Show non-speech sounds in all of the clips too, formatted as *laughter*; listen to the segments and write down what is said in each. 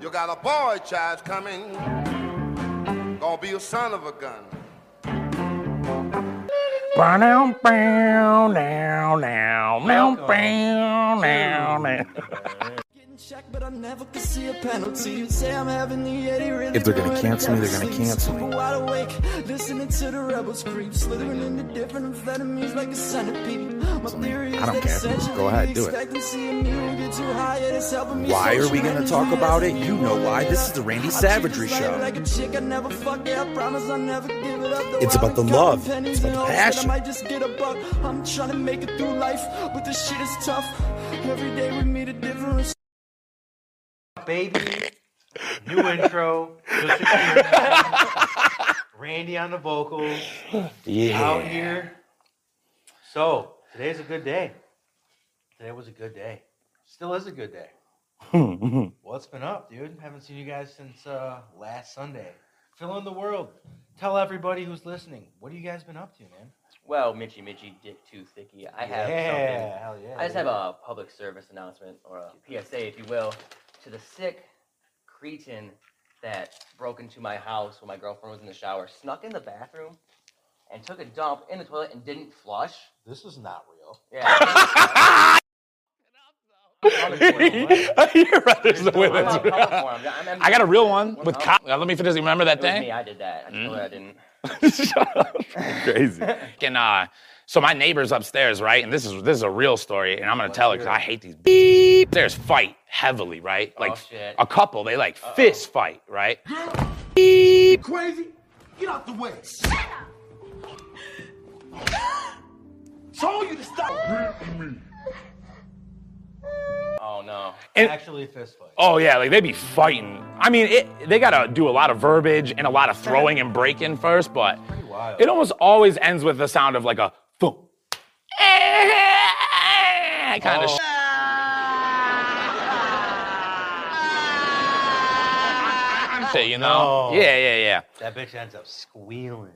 You got a boy child coming. Gonna be a son of a gun. Brow, If they're gonna cancel me, they're gonna cancel me. Wide awake, listening to the rebels creep, slithering into different amphetamines like a centipede. My theory is I don't care. Go ahead, do it. me will get too high, and it's helping me Why are we gonna talk about it? You know why. This is the Randy Savagery show. Like a chick, I never fuck it. I promise I'll never give it up. Though It's about the love. It's about the passion. I might just get a buck. I'm trying to make it through life, but this shit is tough. Every day we meet a different. Baby. New intro. Just experiment. Randy on the vocals. Yeah. Out here. So today's a good day. Today was a good day. Still is a good day. *laughs* What's been up, dude? Haven't seen you guys since uh, last Sunday. Fill in the world. Tell everybody who's listening. What have you guys been up to, man? Well, Mitchy Mitchy Dick Too Thicky, I have yeah, something. hell yeah. I just dude. have a public service announcement or a PSA, if you will, to the sick cretin that broke into my house when my girlfriend was in the shower, snuck in the bathroom, and took a dump in the toilet and didn't flush. This is not real. Yeah. *laughs* *laughs* You're right, there's no way I'm that's real. I'm- I'm- I got a real one with up? cop. Let me finish. Remember that It thing? me. I did that. I told her I didn't. *laughs* Shut up. Crazy. And uh, so my neighbor's upstairs, right? And this is this is a real story, and I'm gonna tell it because I hate these. Beep. There's fight heavily, right? Oh, like shit. a couple, they like fist fight, right? *gasps* Crazy? Get out the way. *gasps* Told you to stop. Oh no. And- Actually, fist fight. Oh yeah, like they be fighting. I mean, it, they gotta do a lot of verbiage and a lot of throwing and breaking first, but it almost always ends with the sound of like a thump. kind of. Oh. shit, *laughs* you know? No. Yeah, yeah, yeah. That bitch ends up squealing.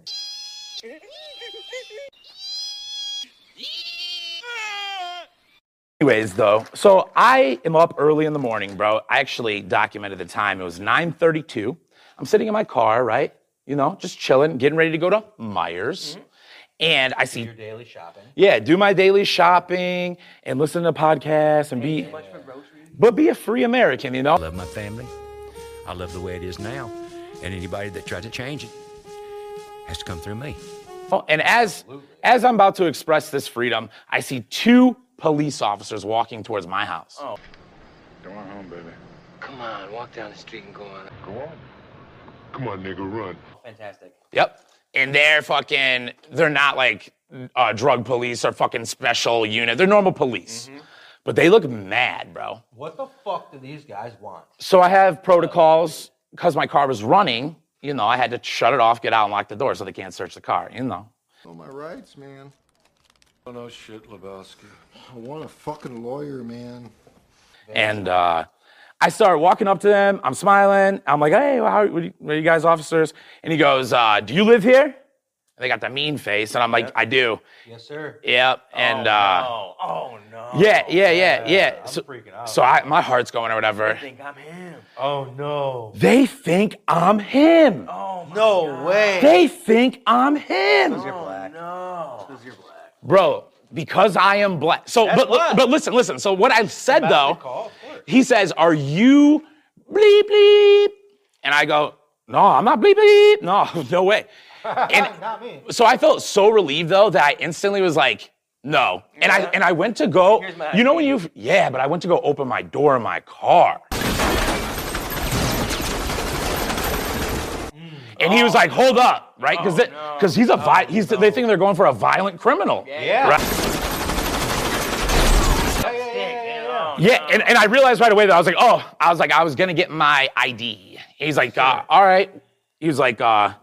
Anyways, though, so I am up early in the morning, bro. I actually documented the time. It was 9:32. I'm sitting in my car, right? You know, just chilling, getting ready to go to Meijer's. Mm-hmm. And I see, Your daily shopping. yeah, do my daily shopping and listen to podcasts and be, but be a free American, you know? I love my family. I love the way it is now. And anybody that tries to change it has to come through me. Oh, And as as I'm about to express this freedom, I see two police officers walking towards my house. Oh. Go on home, baby. Come on, walk down the street and go on. Go on. Come on, nigga, run. Fantastic. Yep. And they're fucking, they're not like uh, drug police or fucking special unit. They're normal police. But they look mad, bro. What the fuck do these guys want? So I have protocols because my car was running. You know, I had to shut it off, get out, and lock the door so they can't search the car. You know. Know my rights, man. Oh, no shit, Lebowski. I want a fucking lawyer, man. And uh, I start walking up to them. I'm smiling. I'm like, hey, well, how, are you, are you guys officers? And he goes, uh, do you live here? And they got the mean face. And I'm like, I do. Yes, sir. Yep. And oh, uh, no. oh no. yeah, yeah, yeah, yeah. I'm So, freaking out. so I, my heart's going or I whatever. think I'm him. oh no. They think I'm him. Oh no way. They think I'm him. You're black. No. Because you're black. Bro, because I am black. So, That's but, what? but listen, listen. So what I've said That's though, the call, of course. he says, "Are you bleep bleep?" And I go, "No, I'm not bleep bleep. No, *laughs* no way." *laughs* And so I felt so relieved though that I instantly was like, "No." And I and I went to go. You know when you yeah, but I went to go open my door in my car. And he was like, "Hold up, right? Because because he's a vi- he's they think they're going for a violent criminal. Yeah. Right? Yeah, yeah, yeah, yeah, yeah. Yeah, and, and I realized right away that I was like, oh, I was like, I was gonna get my ID. He's like, uh, all right. He was like, uh,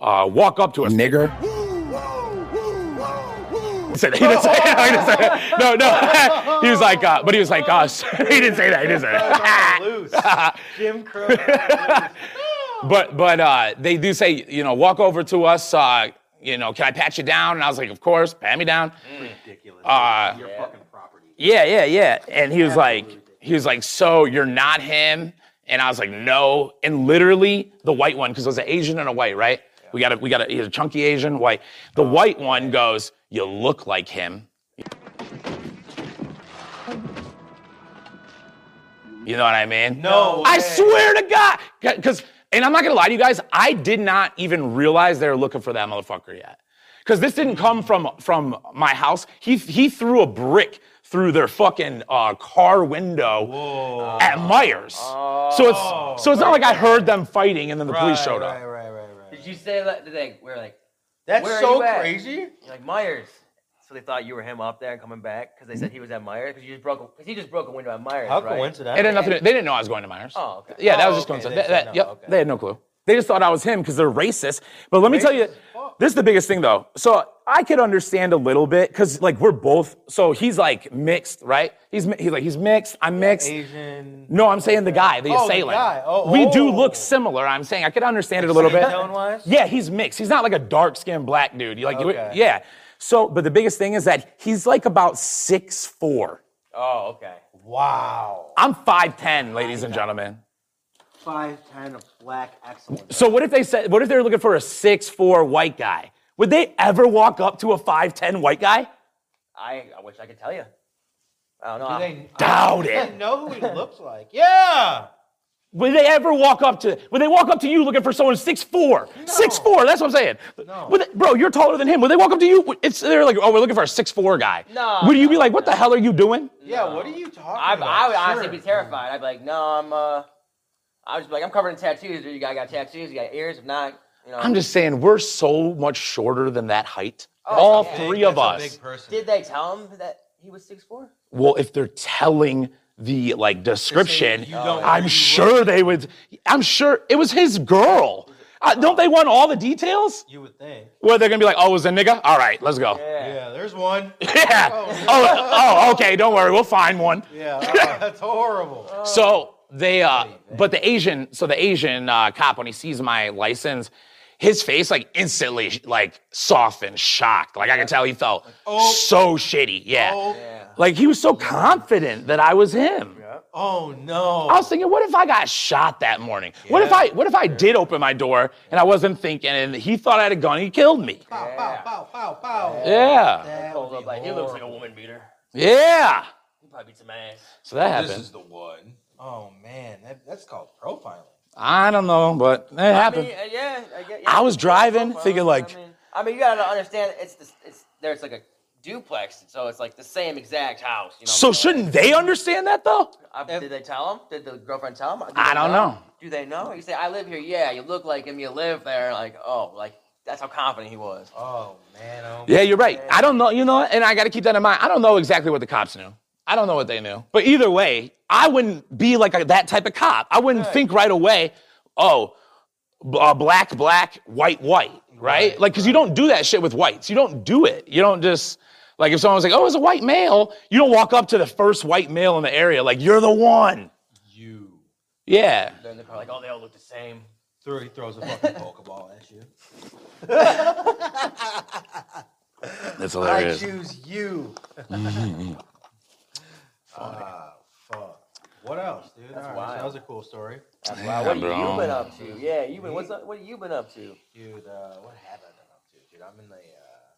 uh, walk up to us. Nigger. He said- he didn't say that. He didn't say that. No, no. *laughs* he was like, uh, but he was like, uh, *laughs* he didn't say that. He didn't say that. Loose. Jim Crow. *laughs* but but uh, they do say, you know, walk over to us. Uh, you know, can I pat you down? And I was like, of course, pat me down. Ridiculous. Uh, Your fucking property. Yeah, yeah, yeah. And he was like, he was like, so you're not him? And I was like, no. And literally, the white one, because it was an Asian and a white, right? We got a, we got a, he's a chunky Asian, white. The white one goes, you look like him. You know what I mean? No I way. swear to God, because, and I'm not gonna lie to you guys, I did not even realize they were looking for that motherfucker yet. Because this didn't come from from my house. He he threw a brick through their fucking uh, car window at Meijer's. So it's so it's not like I heard them fighting and then the police showed up. Right, right, right. Did you say that? Did they? We're like, That's Where are so you at? crazy. you're like Meijer's. So they thought you were him up there and coming back because they said he was at Meijer's because you just broke. Because he just broke a window at Meijer's. How right? coincidental. It had nothing. To, they didn't know I was going to Meijer's. Oh, okay. Yeah, that Oh, was just okay, going. they That, said that- no, yep, okay. they had no clue. They just thought I was him because they're racist. But let me tell you, Racist as fuck. this is the biggest thing though. So I could understand a little bit because like we're both. So he's like mixed, right? He's he's like he's mixed. I'm mixed. Asian. No, I'm saying the guy, the Oh, the assailant. guy. Oh, we do oh. look similar. I'm saying I could understand it a little bit. Tone-wise? Yeah, he's mixed. He's not like a dark skinned black dude. You like, you- Okay. yeah. So, but the biggest thing is that he's like about six four. Oh, okay. Wow. I'm 5'10, ladies and gentlemen. Five ten of black excellence. So what if they said, what if they're looking for a six four white guy? Would they ever walk up to a 5'10 white guy? I, I wish I could tell you. I don't know. Do they Doubt I it. They *laughs* know who he looks like. Yeah. Would they ever walk up to, would they walk up to you looking for someone six four? Six four. that's what I'm saying. No. Would they- bro, you're taller than him. Would they walk up to you? It's, they're like, oh, we're looking for a six four guy. No, Would you be like, what the hell are you doing? Yeah. What are you talking I, about? I would honestly Sure. be terrified. I'd be like, no, I'm. uh I was just like, I'm covered in tattoos. You guy got tattoos? You got ears? If not, you know. I'm just saying, we're so much shorter than that height. Oh, All yeah. three That's of a us. big person. Did they tell him that he was six four? Well, if they're telling the like description, you don't I'm know sure they would. I'm sure it was his girl. Uh, don't they want all the details? You would think. Well, they're gonna be like, "Oh, it was a nigga." All right, let's go. Yeah. Yeah, There's one. *laughs* Yeah. Oh, oh, okay. Don't worry, we'll find one. Yeah. oh, *laughs* that's horrible. So they, uh, but the Asian, so the Asian uh, cop when he sees my license, his face like instantly like softened, shocked. Like I could tell he felt so shitty. Yeah. Oh. Like he was so confident that I was him. Oh no. I was thinking, what if I got shot that morning? What if I what if I did open my door and I wasn't thinking and he thought I had a gun and he killed me? Pow, pow, pow, pow, pow. Yeah. That up, like he looks like a woman beater. Yeah. He probably beat some ass. So that happened This happened. is the one. Oh man, that, that's called profiling. I don't know, but it I happened. mean, uh, yeah, I get. I was driving, thinking, like- I mean, I mean, you gotta understand. It's the, it's there's like a duplex, so it's like the same exact house. You know. So shouldn't they understand that though? I, did they tell him? Did the girlfriend tell him? Do I don't know. Do they know? You say, I live here. Yeah, you look like him. You live there. Like, oh, like that's how confident he was. Oh man, oh Yeah, you're right. I don't know, you know, and I got to keep that in mind. I don't know exactly what the cops knew. I don't know what they knew. But either way, I wouldn't be like a, that type of cop. I wouldn't think right away, oh, uh, black, black, white, white, right? Right, like, because you don't do that shit with whites. You don't do it. You don't just, like, if someone was like, oh, it's a white male, you don't walk up to the first white male in the area, like, you're the one. you. Yeah. Then they're probably like, oh, they all look the same. Throw, he throws a fucking pokeball at you. *laughs* That's hilarious. I choose you. *laughs* Ah, fuck. What else, dude? All right, wild. that was a cool story. That's wow. What have bro. you been up to? Yeah, you been. What's up? What have you been up to? Dude, uh, what have I been up to, dude? I'm in the uh,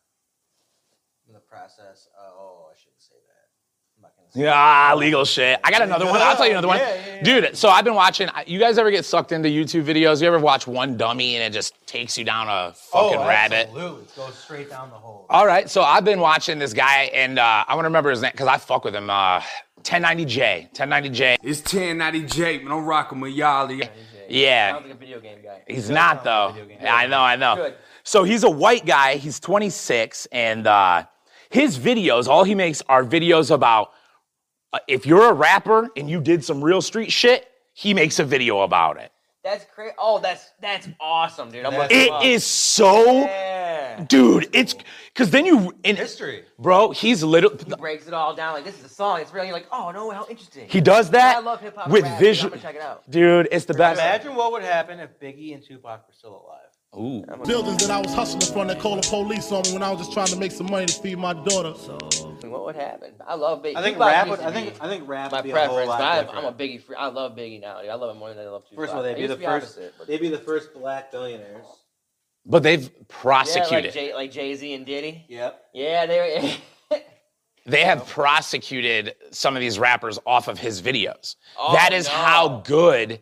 I'm in the process. Uh, oh, I shouldn't say that. I'm not gonna say. Yeah, legal shit. I got another one. I'll tell you another one. *laughs* Yeah, yeah, yeah. Dude, so I've been watching. You guys ever get sucked into YouTube videos? You ever watch one dummy and it just takes you down a fucking oh, rabbit? Absolutely, it goes straight down the hole. All right, so I've been watching this guy and uh, I want to remember his name because I fuck with him. Uh, 1090J. 1090J. It's 1090J, man. I'm rocking with y'all. Yeah. Sounds like a video game guy. He's not though. video game. Yeah, I know, I know. Good. So he's a white guy. He's 26, and uh, his videos, all he makes are videos about uh, if you're a rapper and you did some real street shit. He makes a video about it. That's crazy. Oh, that's that's awesome, dude. I'm It up. is so, Yeah. dude. It's because then you, in, History. bro. He's literally He breaks it all down like this is a song. It's real. You're like, oh no, how interesting. He does that I love hip hop with rap, visual. check it out. Dude, it's the best. Imagine what would happen if Biggie and Tupac were still alive. Ooh. Buildings that I was hustling from that called the police on me when I was just trying to make some money to feed my daughter. I mean, what would happen? I love Biggie. I think Tupac rap would- I think- I think rap my would be a whole preference. lot but I, different. I'm a Biggie. Free, I love Biggie now. Dude. I love him more than I love Tupac. First of all, they'd be the to first. opposite, but- They'd be the first black billionaires. But they've Yeah, prosecuted. like Jay, like Jay Z and Diddy. Yep. Yeah, they. *laughs* they have prosecuted some of these rappers off of his videos. Oh, that is no. how good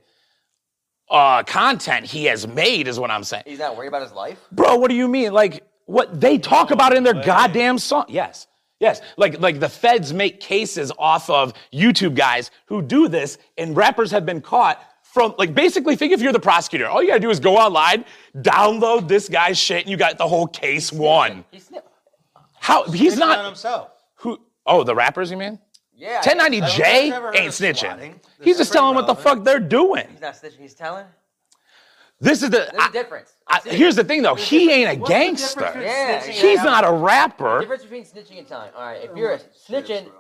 uh, content he has made, is what I'm saying. He's not worried about his life. Bro, what do you mean? Like what they talk about in their goddamn song? Yes. Yes. Like like the feds make cases off of YouTube guys who do this, and rappers have been caught from like basically think if you're the prosecutor, all you gotta do is go online, download this guy's shit, and you got the whole case won. He's snip. How he's Snitching not himself. who oh the rappers you mean? Yeah. 1090J ain't snitching. swatting. He's just pretty telling what the fuck they're doing. He's not snitching. He's telling. This is the There's I- a difference. I- here's the thing though, he ain't a What's gangster. Yeah, He's and- not a The rapper. difference between snitching and telling. All right, if you're a snitching,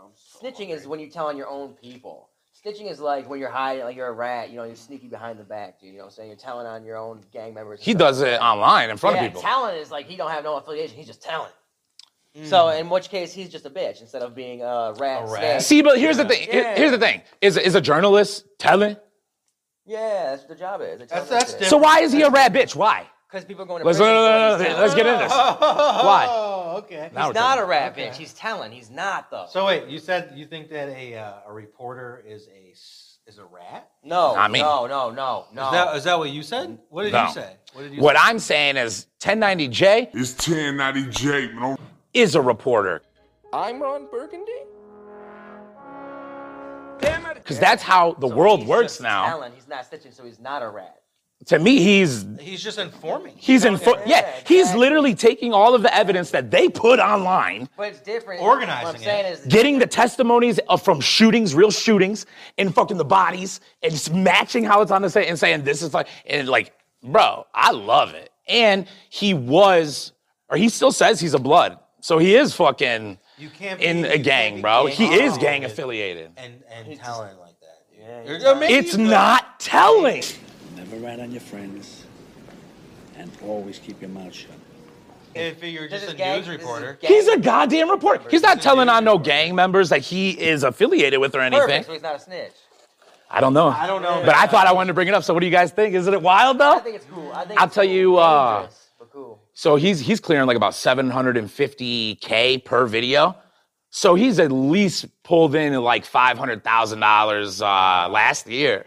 snitching is when you tell on your own people. Snitching is like when you're hiding, like you're a rat. You know, you're sneaky behind the back, dude. You know what I'm saying? You're telling on your own gang members. He does it online in front yeah, of people. Talent is like he don't have no affiliation. He's just talent. So in which case he's just a bitch instead of being a rat. A rat. See, but here's the thing. Yeah. Here's the thing. Is is a journalist telling? Yeah, that's what their job is. That's that's different. So why is he a rat bitch? Why? because people are going to Let's, prison. no, for no, no, no, let's get into this. Why? Oh, okay. Now He's not a rat Okay. bitch. He's telling. He's not though. So wait, you said you think that a uh, a reporter is a is a rat? no, Not me. no, no, no, no. Is that is that what you said? What did No. you say? What did you What say? I'm saying is 1090J It's 1090J, man. Is a reporter. I'm Ron Burgundy? Because that's how the So world he's works just now. Telling. He's not snitching, so he's not a rat. To me, he's He's just informing. he's in fo- Yeah, yeah, he's literally taking all of the evidence that they put online, But it's different. Organizing What I'm saying it. is, getting the testimonies of from shootings, real shootings, and fucking the bodies, and just matching how it's on the set and saying this is like and like, bro, I love it. And he was, or he still says he's a blood, so he is fucking You can't in be- a gang, bro. gang He is gang affiliated affiliated. and and It's telling like that. dude. Yeah, Or- he's or not. It's not telling. Never rat on your friends, and always keep your mouth shut. If you're just a gang- news reporter. He's a goddamn reporter. He's not telling on no gang members that he is affiliated with or anything. Perfect, so he's not a snitch. I don't know. I don't know. But I thought I wanted to bring it up. So what do you guys think? Isn't it wild though? I think it's cool. I think I'll it's tell cool. you, uh, Dangerous, but cool. So he's he's clearing like about 750k per video. So he's at least pulled in like five hundred thousand dollars uh, last year.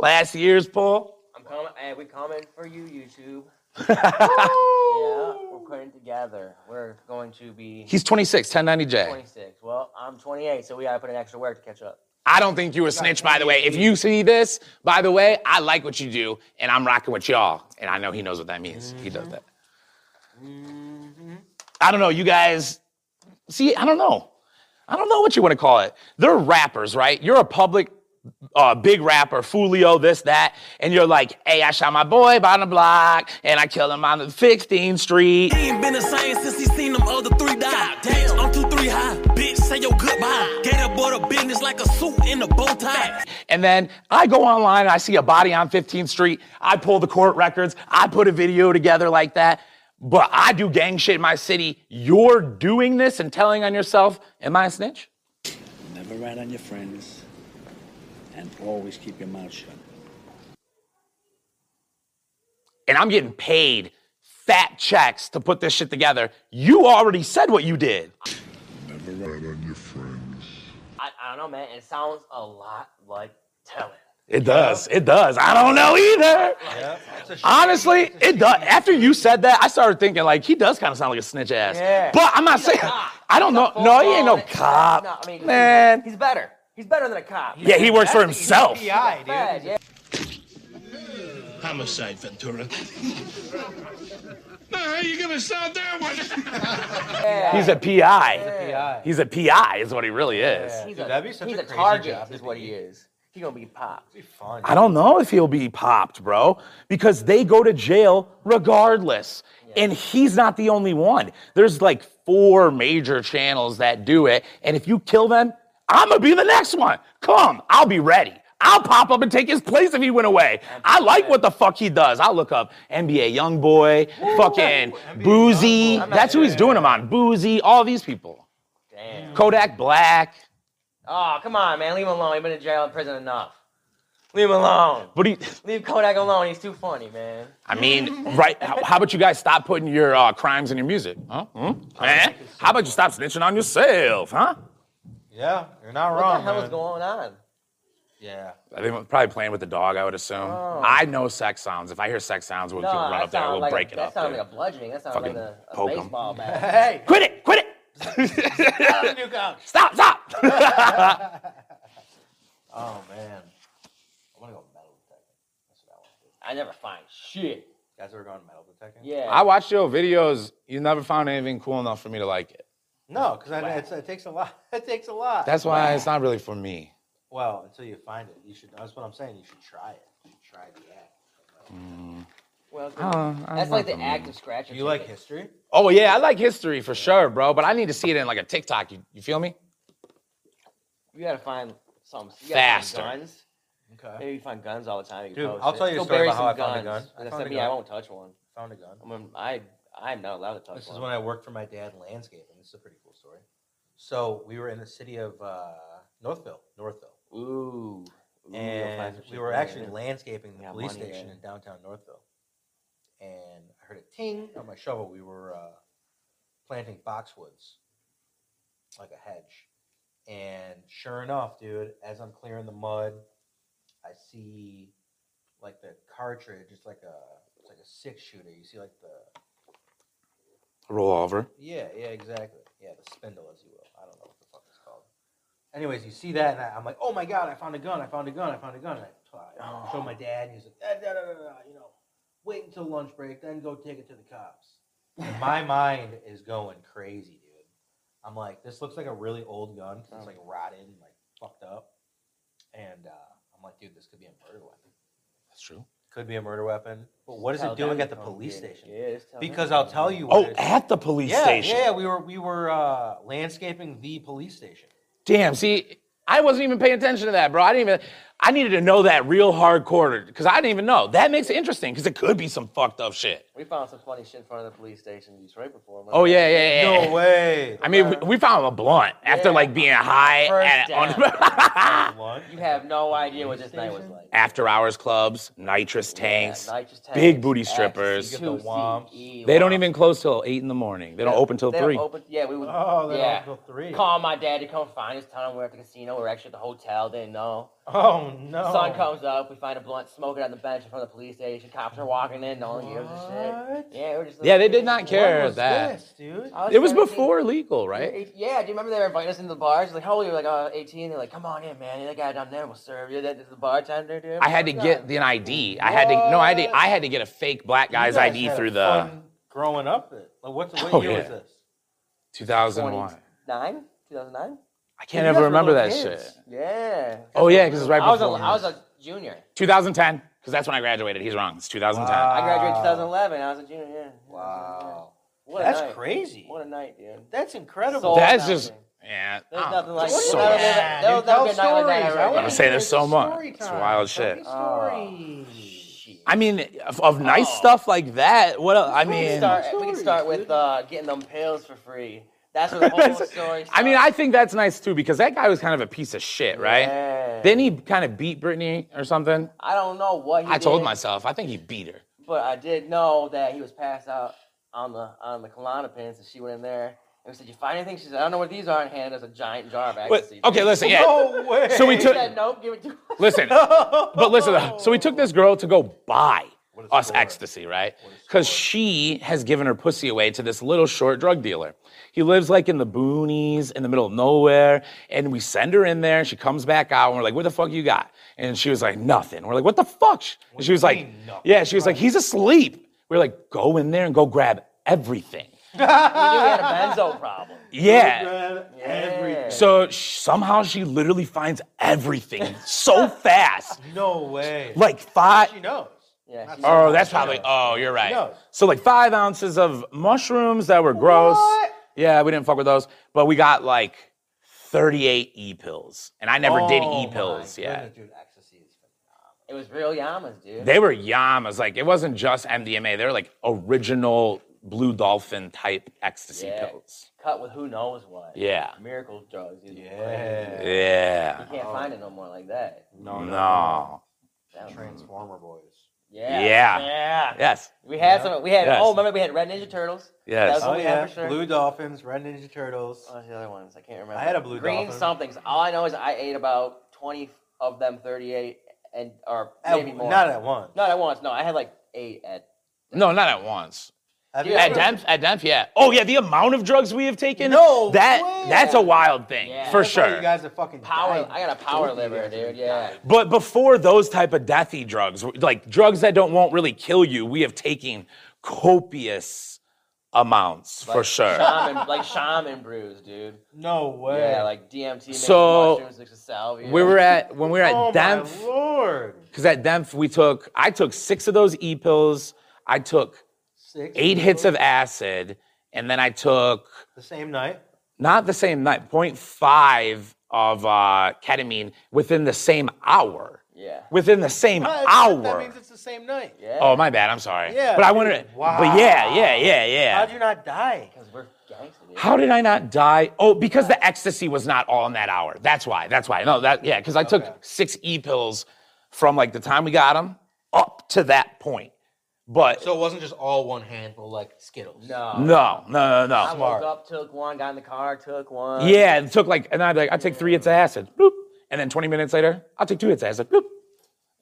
Last year's pull. I'm coming. Hey, we coming for you, YouTube. *laughs* yeah, we're putting together. We're going to be He's 26, 1090J. 26. Well, I'm 28, so we gotta put in extra work to catch up. I don't think you a snitch, by the way. If you see this, by the way, I like what you do, and I'm rocking with y'all. And I know he knows what that means. He does that. I don't know, you guys. See, I don't know. I don't know what you want to call it. They're rappers, right? You're a public, uh, big rapper, Fulio, this, that, and you're like, hey, I shot my boy by the block, and I killed him on the 16th Street. He ain't been the same since he seen them other three die. Damn, I'm two, three high. Bitch, say your goodbye. Gator boy the business like a suit in a bow tie. And then I go online and I see a body on 15th Street. I pull the court records. I put a video together like that. But I do gang shit in my city. You're doing this and telling on yourself. Am I a snitch? Never rat on your friends, and always keep your mouth shut. And I'm getting paid fat checks to put this shit together. You already said what you did. Never rat on your friends. I, I don't know, man. It sounds a lot like telling. It does. It does. I don't know either. Yeah, it's a shame. Honestly, it does. After you said that, I started thinking like he does kind of sound like a snitch ass. Yeah. But I'm not He's saying. I don't He's know. No, he ain't no full-blown- cop. No, I mean, Man. he's better. He's better than a cop. Yeah, he works for himself. PI, dude. Fed, yeah. Homicide, Ventura. Now, how you gonna sound that one? He's a PI. He's a PI. He's a PI, is what he really is. He's Dude, a, that'd be such he's a a crazy target, job is what be. he is. He gonna be popped. Be fun. I don't know if he'll be popped, bro, because they go to jail regardless. And he's not the only one. There's like four major channels that do it. And if you kill them, I'm gonna be the next one. Come, I'll be ready. I'll pop up and take his place if he went away. I like what the fuck he does. I'll look up NBA Young Boy, fucking Boosie. That's who he's doing them on. Boosie, all these people. Damn. Kodak Black. Oh, come on, man. Leave him alone. He's been in jail and prison enough. Leave him alone. What do you? Leave Kodak alone. He's too funny, man. I mean, right? How, how about you guys stop putting your uh, crimes in your music? Huh? Hmm? Eh? How about you stop snitching on yourself? Huh? Yeah, you're not What wrong. the hell man. is going on? Yeah. I think we're probably playing with the dog. I would assume. Oh. I know sex sounds. If I hear sex sounds, we'll, we'll run up there. We'll like break a, it that up. sounded dude. like a bludgeoning. That sounded Fucking like a, a baseball bat. Hey, Quit it! Quit it! New couch. stop! Stop! *laughs* Oh man, I want to go metal detecting. That's what I want to do. I never find shit. Guys ever gone metal detecting? Yeah. I watched your videos. You never found anything cool enough for me to like it. No, because it's, it takes a lot. *laughs* It takes a lot. That's why it's not really for me. well until you find it. You should. That's what I'm saying. You should try it. You should try the act. Mm. Well, I that's like the act of scratching. You like history? Oh yeah, I like history for sure, bro. But I need to see it in like a TikTok. You, you feel me? You gotta find some. You gotta find Faster. guns. Okay. Maybe you find guns all the time. You can Dude, post I'll it. tell you a Go story bury about how some I found a guns. gun. I Except found a me, I gun. won't touch one. Found a gun. I'm, a- I, I'm not allowed to touch This is when I worked for my dad in landscaping. This is a pretty cool story. So we were in the city of uh, Northville, Northville, Ooh. Ooh, you'll find and some we were there, actually man. landscaping the Got police money station there. in downtown Northville. And I heard a ting on my shovel. We were uh, planting boxwoods, like a hedge. And sure enough, dude, as I'm clearing the mud, I see like the cartridge. It's like a it's like a six shooter. You see like the Roll over. yeah, yeah, exactly. Yeah, the spindle, as you will. I don't know what the fuck it's called. Anyways, you see that, and I, I'm like, oh my god, I found a gun, I found a gun, I found a gun. And I, I showed my dad, and he's like, da, da, da, da, da, you know, wait until lunch break, then go take it to the cops. And my mind is going crazy, dude. I'm like, this looks like a really old gun. 'cause It's like rotted and like fucked up. And uh, I'm like, dude, this could be a murder weapon. That's true. Could be a murder weapon. But what is Tell it doing them at the come police get it. station? Yeah, just tell them Because to I'll come tell get it. you. What Oh, it is. at the police yeah, station. Yeah, we were we were uh, landscaping the police station. Damn. See, I wasn't even paying attention to that, bro. I didn't even. I needed to know that real hardcore because I didn't even know. That makes it interesting because it could be some fucked up shit. We found some funny shit in front of the police station in Detroit before. remember Oh yeah, yeah, yeah. No way. I mean, we, we found a blunt after Yeah. like being high First at, on, *laughs* You have no idea what this night was like. after hours clubs, nitrous tanks, nitrous big booty ecstasy, strippers. You get the womps. They don't even close till eight in the morning. They don't open till They don't three. Open, yeah, we would. Oh, they don't yeah. open till three. Call my dad to come find us. Tell him we're at the casino. We're actually at the hotel. Didn't know. Oh no. Sun comes up. We find a blunt smoking on the bench in front of the police station. Cops are walking in. No one gives a shit. Yeah, we're just. Yeah, they did not care What was that. this, dude? I It was 17. before legal, right? Yeah, do you remember they were inviting us into the bars? Like, how old are you? Like, uh, 18? They're like, come on in, man. That guy down there will serve you. That is the bartender, dude. I had to get an ID. I had to no, I had to, I had to get a fake black guy's ID through the growing up. Then. Like, what, what Oh, year was this? 2001. 9? 2009? I can't ever remember that shit. Yeah. Oh yeah, because it's right I was, a, before. I was a junior. 2010, because that's when I graduated. He's wrong. It's 2010. I graduated 2011. I was a junior, yeah. Wow. What a That's night. crazy. What a night, dude. That's incredible. Soul That's sounding. just yeah. There's I nothing like there's it. so much. Yeah, there'll dude, never tell be like that stories. ever I again. wanna I'm saying there's so much. Story It's wild shit. me stories. I mean, of, of nice Oh. stuff like that. What else? I We can mean, start, we can start with uh, getting them pills for free. That's where the whole *laughs* story I mean. I think that's nice too because that guy was kind of a piece of shit, right? Yeah. Then he kind of beat Brittany or something. I don't know what he I told myself, I think he beat her. but I did know that he was passed out on the on the Klonopins, and she went in there and we said, "You find anything?" She said, "I don't know what these are." And handed us a giant jar of But, ecstasy. okay, listen, yeah. *laughs* No way. So we took. said, "Nope, give it to." Listen, *laughs* but listen. So we took this girl to go buy us ecstasy, right? Because she has given her pussy away to this little short drug dealer. He lives like in the boonies, in the middle of nowhere. And we send her in there. She comes back out, and we're like, "What the fuck you got?" And she was like, "Nothing." We're like, "What the fuck?" And she was like, "Yeah." She was like, "He's asleep." We're like, "Go in there and go grab everything." *laughs* He knew he had a benzo problem. *laughs* Yeah. Yeah. So sh- somehow she literally finds everything so *laughs* fast. No way. Like five. She knows. Yeah. Oh, that's probably. Oh, you're right. knows. So like five ounces of mushrooms that were gross. What? Yeah, we didn't fuck with those. But we got like 38 e pills, and I never did Oh e pills. my Yeah. dude, ecstasy It was real Yamas, dude. They were Yamas. Like it wasn't just MDMA. They were like original Blue Dolphin type ecstasy Yeah. pills. Cut with who knows what. Yeah. Miracle drugs. dude. Yeah. Yeah. You can't find it no more like that. No, no, No. That was- Transformer boys. Yeah. Yeah. Yeah. Yes. We had some. We had. Yes. Oh, remember we had Red Ninja Turtles. Yes. That was Oh what we had yeah, for sure. Blue Dolphins, Red Ninja Turtles. What was the other ones? I can't remember. I had a Blue Green Dolphin. somethings. All I know is I ate about twenty of them, thirty-eight, and or At- maybe more. Not at once. Not at once. No, I had like eight at. No, not at once. Have you At ever- DEMF, at DEMF, yeah. Oh yeah, the amount of drugs we have taken. No that way. that's a wild thing Yeah. for That's why sure. You guys are fucking Power. died. I got a power Both of you liver, guys are dude. Yeah. But before those type of deathy drugs, like drugs that don't won't really kill you, we have taken copious amounts for Like sure. Shaman, like shaman brews, dude. No way. Yeah, like DMT mixed So, mushrooms mixed with salvia. We were at when we were at oh DEMF. my lord. Because at DEMF, we took, I took six of those E pills. I took Six eight hits of acid. And then I took, the same night. not the same night, 0.5 of uh, ketamine within the same hour. Yeah. Within the same What? hour. That means it's the same night. Yeah. oh, my bad. I'm sorry. Yeah, But I dude, wanted to, wow. but yeah, yeah, yeah, yeah. How'd you not die? Because we're gangster, dude. How did I not die? Oh, because the ecstasy was not all in that hour. That's why. That's why. No, that yeah, because I took six e pills from like the time we got them up to that point. But So it wasn't just all one handful like Skittles. No. no, no, no, no. I no. woke up, took one, got in the car, took one. Yeah, it took like, and I'd be like, I take three hits of acid, boop, and then 20 minutes later, I'll take two hits of acid, boop,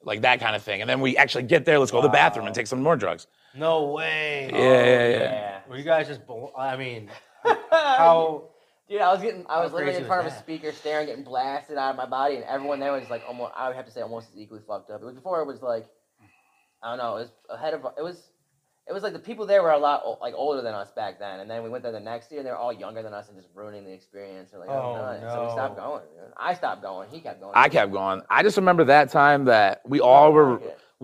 like that kind of thing. And then we actually get there, let's go to the bathroom and take some more drugs. No way. Yeah, yeah, oh, yeah. Yeah. Were you guys just? bl- I mean, *laughs* how? Dude, I was getting, I was How literally crazy in front of a that? speaker, staring, getting blasted out of my body, and everyone there was like almost, I would have to say almost as equally fucked up. It was before it was like, I don't know, it was ahead of, it was, it was like the people there were a lot o- like older than us back then, and then we went there the next year, and they were all younger than us and just ruining the experience. We're like, oh, Oh, no. So we stopped going. dude. I stopped going. He kept going. I kept going. I just remember that time that we all were,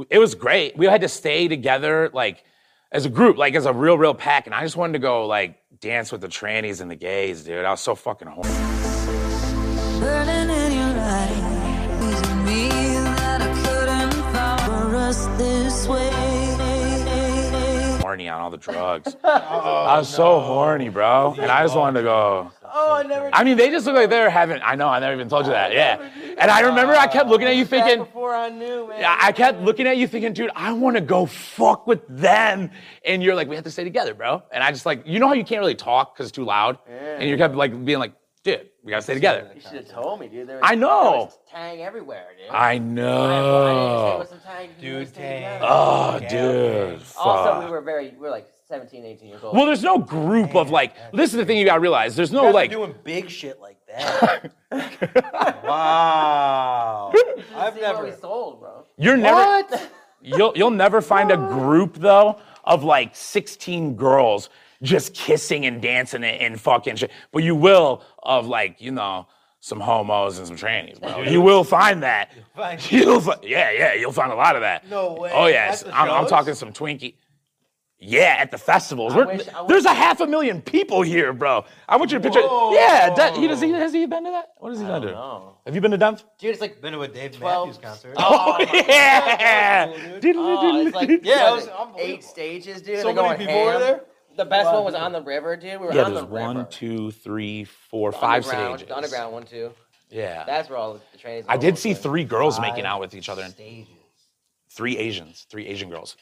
it was great. We had to stay together, like, as a group, like as a real, real pack. And I just wanted to go, like, dance with the trannies and the gays, dude. I was so fucking horny. Follow us this way. horny on all the drugs. *laughs* Oh, I was so horny, bro. And I just wanted to go. Oh, I never. I mean, they just look like they're having. I know, I never even told you that. Yeah. And I remember I kept looking at you thinking, before I knew, man. I I kept looking at you thinking, dude, I want to go fuck with them. And you're like, we have to stay together, bro. And I just like, you know how you can't really talk because it's too loud? And you kept like being like, dude, we gotta stay together. You should have told me, dude. There was, I know. There was tang everywhere, dude. I I didn't say know. what's tang. Dude, just tang. Oh, Yeah, dude. Also, we were very, we were like 17, 18 years old. Well, there's no group of like, this is the thing you gotta realize. There's no like, doing big shit like that. *laughs* wow. I've never. we sold, bro. you're never, *laughs* you'll, you'll never find a *laughs* group though of like 16 girls just kissing and dancing and, and fucking shit. But you will of like, you know, some homos and some trannies, bro. You will find that. Find- *laughs* You'll fi- yeah, yeah, you'll find a lot of that. No way. Oh yes, At I'm, I'm talking some Twinkie. Yeah, at the festivals. I We're- wish- there's a half a million people here, bro. I want you to picture. Yeah, that, he does. He has he been to that? What has he done to? No. Have you been to Denver? Dude, it's like, Been to a Dave 12 Matthews concert. Oh, oh my God. yeah. oh, it's like, Yeah, it was is eight stages, dude. So They're many people were there? The best one was on the river, dude. We were Yeah, on there's the river. one, two, three, four, The five underground, stages. The underground one, too. Yeah. That's where all the trains I did were. see three girls making out with each other. Stages. Three Asians, three Asian girls,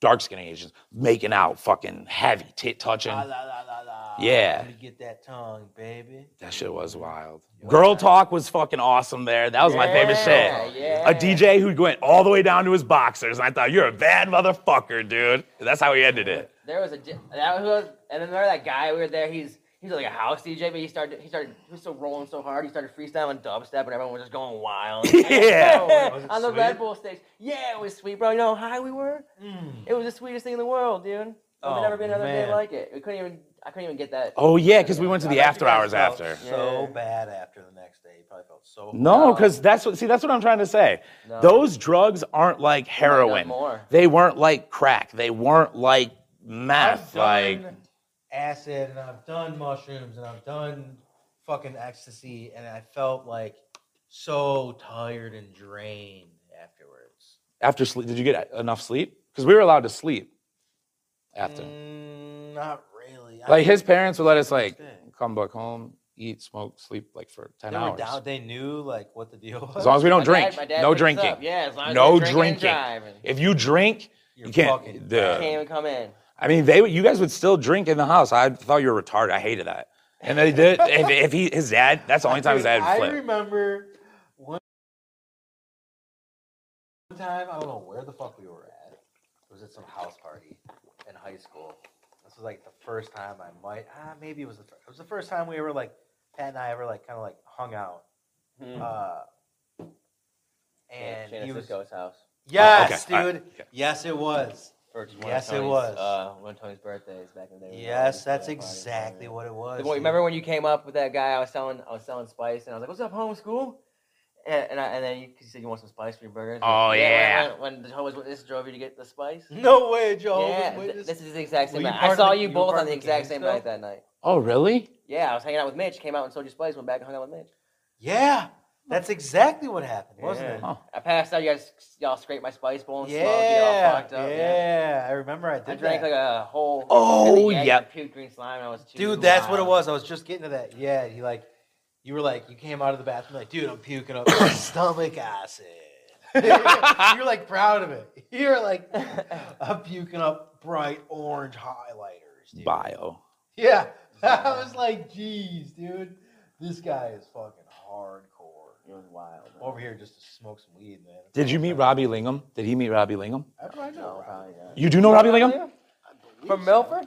dark skinned Asians, making out, fucking heavy, tit touching. La, la, la, la, la. Yeah. Let me get that tongue, baby. That shit was wild. Girl talk was fucking awesome there. That was my favorite Yeah, shit. yeah. A DJ who went all the way down to his boxers, and I thought you're a bad motherfucker, dude. That's how he ended it. There was a di- that was, and then remember that guy we were there. He's he's like a house DJ, but he started he started he was so rolling so hard. He started freestyling dubstep, and everyone was just going wild. *laughs* Yeah. Was on the sweet? Red Bull stage. Yeah, it was sweet, bro. You know how high we were? Mm. It was the sweetest thing in the world, dude. There's Oh, never been another day like it. We couldn't even I couldn't even get that. Oh yeah, because we went to the after hours felt after. So Yeah. bad after the next day. You probably felt so. No, because that's what. See, that's what I'm trying to say. No. Those drugs aren't like heroin. more. They weren't like crack. They weren't like I've meth. Like acid and I've done mushrooms and I've done fucking ecstasy and I felt like so tired and drained afterwards. After sleep, did you get enough sleep? Because we were allowed to sleep after. Mm, not really. I like his parents would let us like thing. come back home, eat, smoke, sleep like for ten They were hours. down. They knew like what the deal was. As long as we don't My drink, dad- dad no drinking. Yeah, as long as no drinking drinking. If you drink, You're you can't. fucking the- Can't even come in. I mean, they you guys would still drink in the house. I thought you were retarded. I hated that. And they did. if, if he his dad, that's the only time his Dude, dad I flipped. remember one time. I don't know where the fuck we were at. It was at some house party in high school. This was like the first time I might. Ah, maybe it was the. First, it was the first time we ever like Pat and I ever like kind of like hung out. Hmm. Uh, and Shane he was. Cisco's house. Yes, okay, all right, dude. okay. Yes, it was. For one Yes, of it was. Uh, one of Tony's birthdays back in the day. Yes, that's exactly what it was. The remember when you came up with that guy? I was selling, I was selling spice, and I was like, "What's up, homeschool?" And and, I, and then you, 'cause you said you want some spice for your burgers. Oh, yeah. When, when the Jehovah's Witness drove you to get the spice. No way, Joe. yeah, th- this is the exact same night. I saw the- you you both on the the exact same still? night that night. Oh, really? Yeah, I was hanging out with Mitch. Came out and sold you spice. Went back and hung out with Mitch. Yeah, that's exactly what happened, wasn't Yeah. it? Huh. I passed out. You guys, y'all scraped my spice bowl and smoked it all Yeah, fucked up. yeah, I remember I did I drank that. like a whole. Oh, yeah. yep. Puked green slime. I was too Dude, that's what it was. I was just getting to that. Yeah, he like, you were like, you came out of the bathroom like, dude, I'm puking up *coughs* stomach acid. *laughs* You're like proud of it. You're like, I'm puking up bright orange highlighters. Dude. Bio. Yeah, *laughs* I was like, geez, dude, this guy is fucking hardcore. It was wild. I'm over here just to smoke some weed, man. That's Did you meet saying. Robbie Lingham? Did he meet Robbie Lingham? How do I know? Robbie? probably not. You do know Robbie Lingham? From Milford?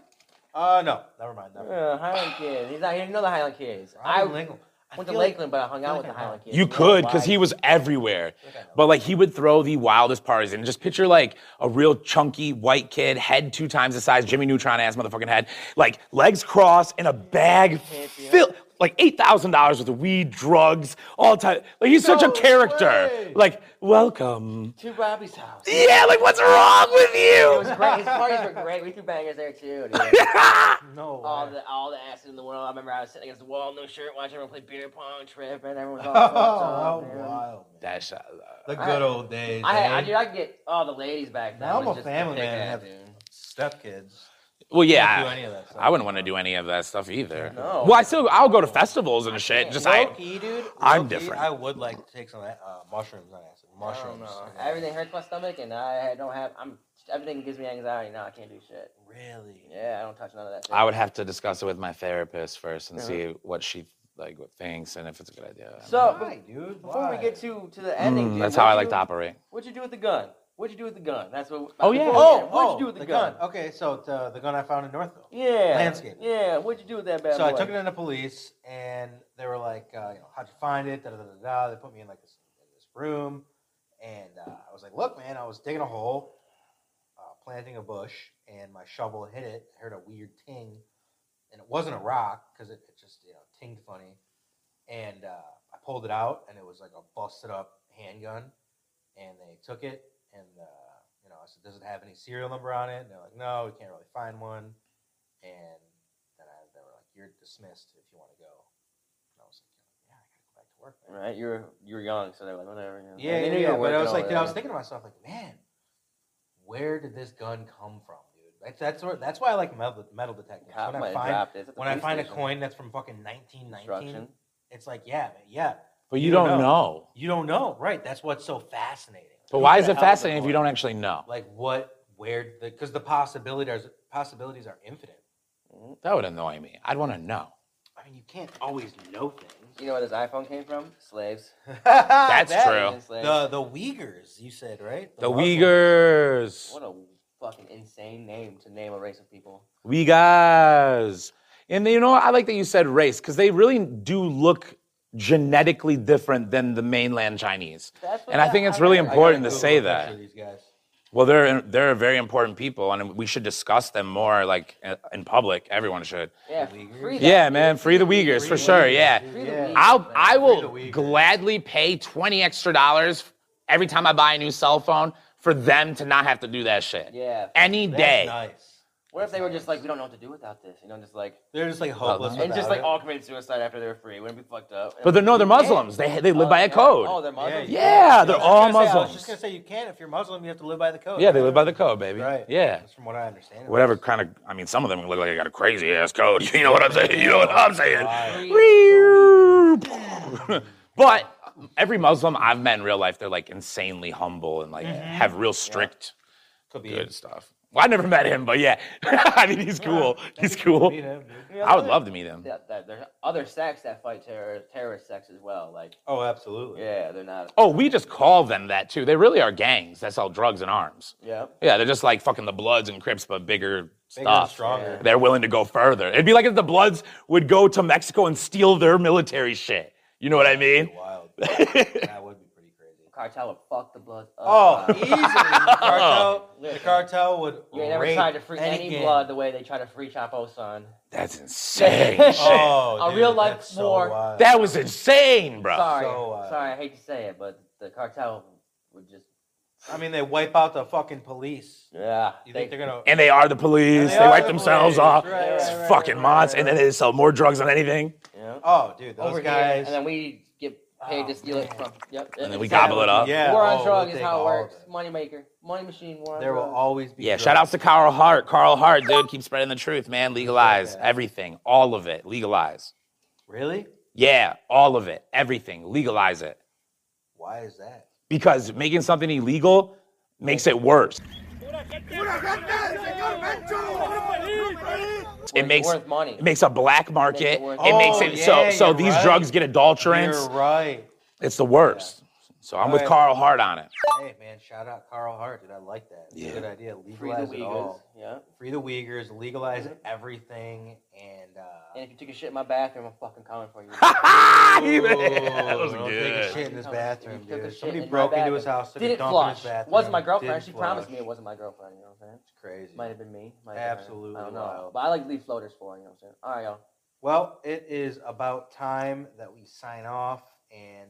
Uh, no, never mind. Never mind. Yeah, Highland Kid. He's not. here. didn't know the Highland Kids. Robbie I Lingham. I went to feel like- Lakeland, but I hung feel out like with the Highland Kids. You could, because he was everywhere. think I know. But like he would throw the wildest parties and just picture like a real chunky white kid, head two times the size, Jimmy Neutron ass motherfucking head, like legs crossed in a bag filled like eight thousand dollars worth of weed, drugs, all the time. Like he's such a character. way. Like, welcome. to Robbie's house. Yeah, like what's wrong with you? It was great. His parties were great. We threw bangers there too. *laughs* No. all way. the all the acid in the world. I remember I was sitting against the wall, no shirt, watching everyone play beer pong, tripping. Everyone was all *laughs* Oh, fucked up. wild. That's uh, The good old days. I, I, eh? dude, I could get all the ladies back then. Now I'm was a just family pick man and at, have dude. stepkids. Well, Can't yeah. do any of that stuff. I wouldn't want to do any of that stuff either. No. Well, I still I'll go to festivals and shit. Just I, Low key, dude. I'm low key, different. I would like to take some uh, mushrooms on acid. I don't Mushrooms. know. Everything hurts my stomach, and I don't have. I'm everything gives me anxiety. now. I can't do shit. Really? Yeah, I don't touch none of that. Shit. I would have to discuss it with my therapist first and Uh-huh. see what she like what thinks and if it's a good idea. So Why, dude? before we get to to the ending, Mm, dude, that's how I like you- to operate. What'd you do with the gun? What'd you do with the gun? That's what. Oh, yeah. before we Oh, what'd oh, you do with the, the gun? Okay, so the, the gun I found in Northville. Yeah. Landscape. Yeah. What'd you do with that bad So boy? I took it into police, and they were like, uh, you know, how'd you find it? Da, da, da, da, da. They put me in like this, in this room, and uh, I was like, look, man, I was digging a hole, uh, planting a bush, and my shovel hit it. I heard a weird ting, and it wasn't a rock because it, it just you know tinged funny, and uh, I pulled it out, and it was like a busted up handgun, and they took it, and uh, you know, I said, does it have any serial number on it? And they're like, no, we can't really find one, and then I, they were like, "You're dismissed if you want to go." And I was like, "Yeah, I gotta go back to work." Man. Right. You're you're young, so they're like whatever. You know. Yeah, They yeah, yeah. But I was like, dude, I was thinking to myself, like, man, where did this gun come from, dude? That's that's where, that's why I like metal, metal detectors. Cop when I find dropped it. It's at the when I police find a coin that's from fucking 1919, it's like, yeah, man, yeah. But you, don't know. You don't know, right? That's what's so fascinating. But why is it fascinating if you don't actually know? like what, where, because the possibilities possibilities are infinite. That would annoy me. I'd want to know. I mean, you can't always know things. You know where this iPhone came from? Slaves. *laughs* That's That- true. Slaves. The the Uyghurs, you said, right? The Muslims. Uyghurs. What a fucking insane name to name a race of people. Uyghurs. And you know, what? I like that you said race because they really do look genetically different than the mainland Chinese. And I think it's really important to say that. of These guys. Well, they're they're very important people, and we should discuss them more, like uh, in public. Everyone should. Yeah. Free Yeah, man, free the Uyghurs for the sure. Uyghurs, Yeah, dude, Free the yeah. Uyghurs. I'll I will gladly pay twenty extra dollars every time I buy a new cell phone for them to not have to do that shit. Yeah. Any That's day. nice. What if they were just like, we don't know what to do without this? You know, just like They're just like hopeless and just like it. all committed suicide after they were free. Wouldn't be fucked up? But they're no, they're Muslims. They they live by a oh, code. Oh, they're Muslims. Yeah, they're all gonna say- I was just gonna say you can't if you're Muslim, you have to live by the code. Yeah, they live by the code, baby. Right. Yeah. That's from what I understand. Whatever kind of, I mean, some of them look like they got a crazy ass code. *laughs* You know what I'm saying? You know what I'm saying? but every Muslim I've met in real life, they're like insanely humble and like mm-hmm. have real strict, Could be good stuff. Well, I never met him, but yeah, *laughs* I mean, he's cool. He's cool. Meet him, dude. I would love to meet him. That, that, there's other sects that fight terror, terrorist sects as well. Like, Oh, absolutely. yeah, they're not. Oh, we just call them that too. They really are gangs that sell drugs and arms. Yeah. Yeah, they're just like fucking the Bloods and Crips, but bigger, Bigger and stuff. stronger. They're willing to go further. It'd be like if the Bloods would go to Mexico and steal their military shit. You know what I mean? Wild. *laughs* that would be pretty crazy. Cartel would fuck the blood. up. Oh, Uh, easily. The cartel, *laughs* the Listen. cartel would. You ain't never rape tried to free any gang. blood the way they try to free Chapo son. That's *laughs* insane. shit. Oh, A dude, real life that's so war. wild. That was insane, bro. Sorry, So, uh, sorry, I hate to say it, but the cartel would just. I mean, they wipe out the fucking police. Yeah. You think they're gonna? And they are the police. They, they are wipe the themselves police. off. Right, It's right, right, fucking right, months. right, And then they sell more drugs than anything. Yeah. Oh, dude, those Over guys. here, and then we get paid to steal it from. Yep. And then we exactly. gobble it up. Yeah. War oh, on we'll drugs is how it works. of it. Money maker, money machine. War on There will drugs. always be. Yeah, drugs. shout outs to Carl Hart. Carl Hart, dude, keep spreading the truth, man. Legalize that. everything, all of it. Legalize. Really? Yeah, all of it, everything. Legalize it. Why is that? Because making something illegal makes it worse. It It's makes worth money. it makes a black market. worth- It makes Oh, it so yeah, so these right. drugs get adulterants. You're right. It's the worst. So I'm with Right. Carl Hart on it. Hey man, shout out Carl Hart, dude. I like that. It's Yeah. a good idea. Free the Legalize it all. Yeah. Free the Uyghurs. Legalize everything, and uh, And if you took a shit in my bathroom, I'm fucking coming for you. *laughs* that was don't take a shit in his bathroom, You took a dude. Somebody in broke into his house, took Did a it dump flush? in his bathroom. Wasn't my girlfriend. didn't She promised me it wasn't my girlfriend. You know what I'm saying? It's crazy. Might have been me. Might have been. Absolutely I don't know. wild. But I like to leave floaters for her, you know what I'm saying? All right, y'all. Well, it is about time that we sign off, and.